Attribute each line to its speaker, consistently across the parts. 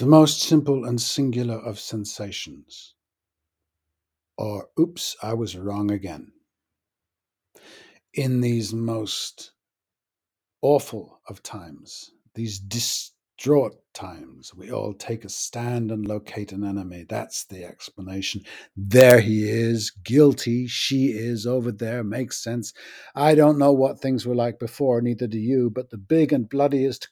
Speaker 1: The most simple and singular of sensations. Or, oops, I was wrong again. In these most awful of times, these distraught times, we all take a stand and locate an enemy. That's the explanation. There he is, guilty. She is over there. Makes sense. I don't know what things were like before, neither do you, but the big and bloodiest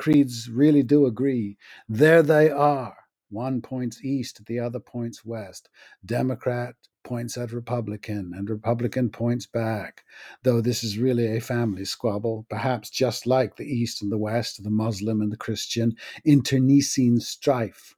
Speaker 1: creeds really do agree. There they are. One points east, the other points west. Democrat points at Republican, and Republican points back. Though this is really a family squabble, perhaps just like the East and the West, the Muslim and the Christian, internecine strife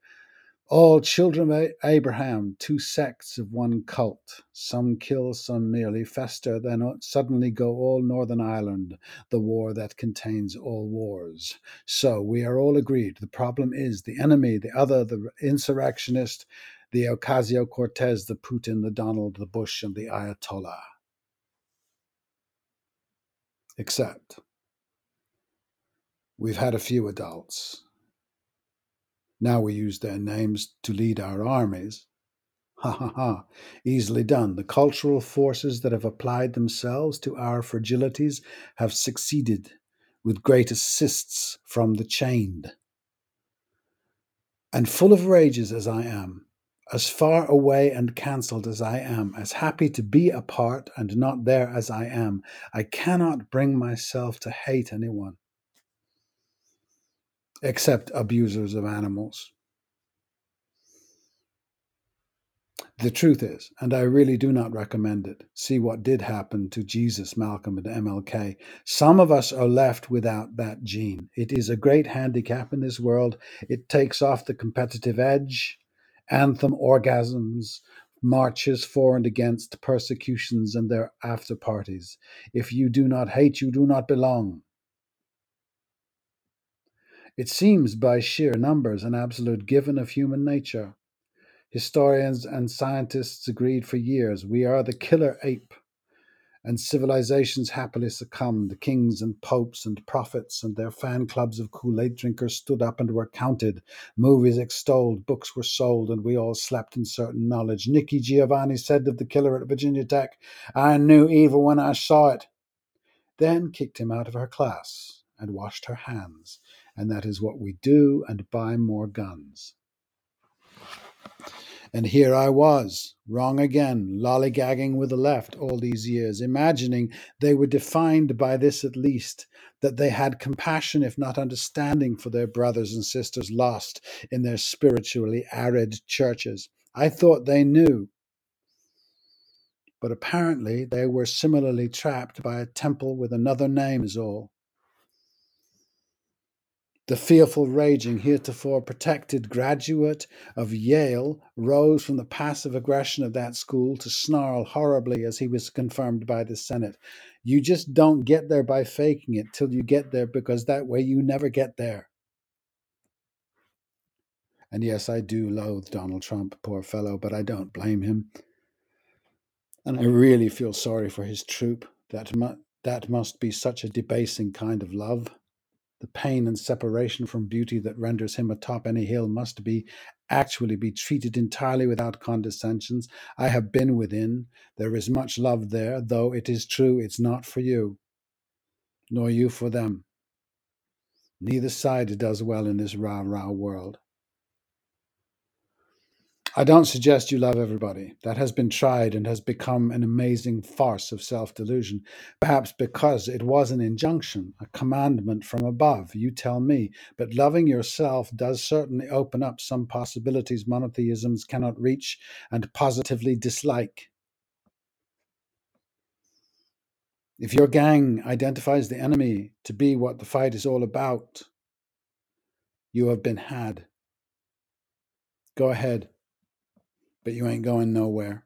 Speaker 1: all children of Abraham, two sects of one cult. Some kill, some merely fester, then suddenly go all Northern Ireland, the war that contains all wars. So we are all agreed. The problem is the enemy, the other, the insurrectionist, the Ocasio Cortez, the Putin, the Donald, the Bush, and the Ayatollah. Except we've had a few adults now we use their names to lead our armies. Ha ha ha, easily done. The cultural forces that have applied themselves to our fragilities have succeeded with great assists from the chained. And full of rages as I am, as far away and cancelled as I am, as happy to be apart and not there as I am, I cannot bring myself to hate anyone except abusers of animals. The truth is, and I really do not recommend it, see what did happen to Jesus, Malcolm, and MLK. Some of us are left without that gene. It is a great handicap in this world. It takes off the competitive edge, anthem orgasms, marches for and against persecutions and their after parties. If you do not hate, you do not belong. It seems by sheer numbers an absolute given of human nature. Historians and scientists agreed for years we are the killer ape, and civilizations happily succumbed. Kings and popes and prophets and their fan clubs of Kool Aid drinkers stood up and were counted. Movies extolled, books were sold, and we all slept in certain knowledge. Nikki Giovanni said of the killer at Virginia Tech, I knew evil when I saw it. Then kicked him out of her class and washed her hands and that is what we do and buy more guns. And here I was, wrong again, lollygagging with the left all these years, imagining they were defined by this at least, that they had compassion, if not understanding, for their brothers and sisters lost in their spiritually arid churches. I thought they knew. But apparently they were similarly trapped by a temple with another name, is all. The fearful raging, heretofore protected graduate of Yale rose from the passive aggression of that school to snarl horribly as he was confirmed by the Senate. You just don't get there by faking it till you get there because that way you never get there. And yes, I do loathe Donald Trump, poor fellow, but I don't blame him. And I really feel sorry for his troop. That, mu- that must be such a debasing kind of love. The pain and separation from beauty that renders him atop any hill must be actually be treated entirely without condescensions. I have been within. There is much love there, though it is true it's not for you, nor you for them. Neither side does well in this rah rah world. I don't suggest you love everybody. That has been tried and has become an amazing farce of self delusion, perhaps because it was an injunction, a commandment from above. You tell me. But loving yourself does certainly open up some possibilities monotheisms cannot reach and positively dislike. If your gang identifies the enemy to be what the fight is all about, you have been had. Go ahead but you ain't going nowhere.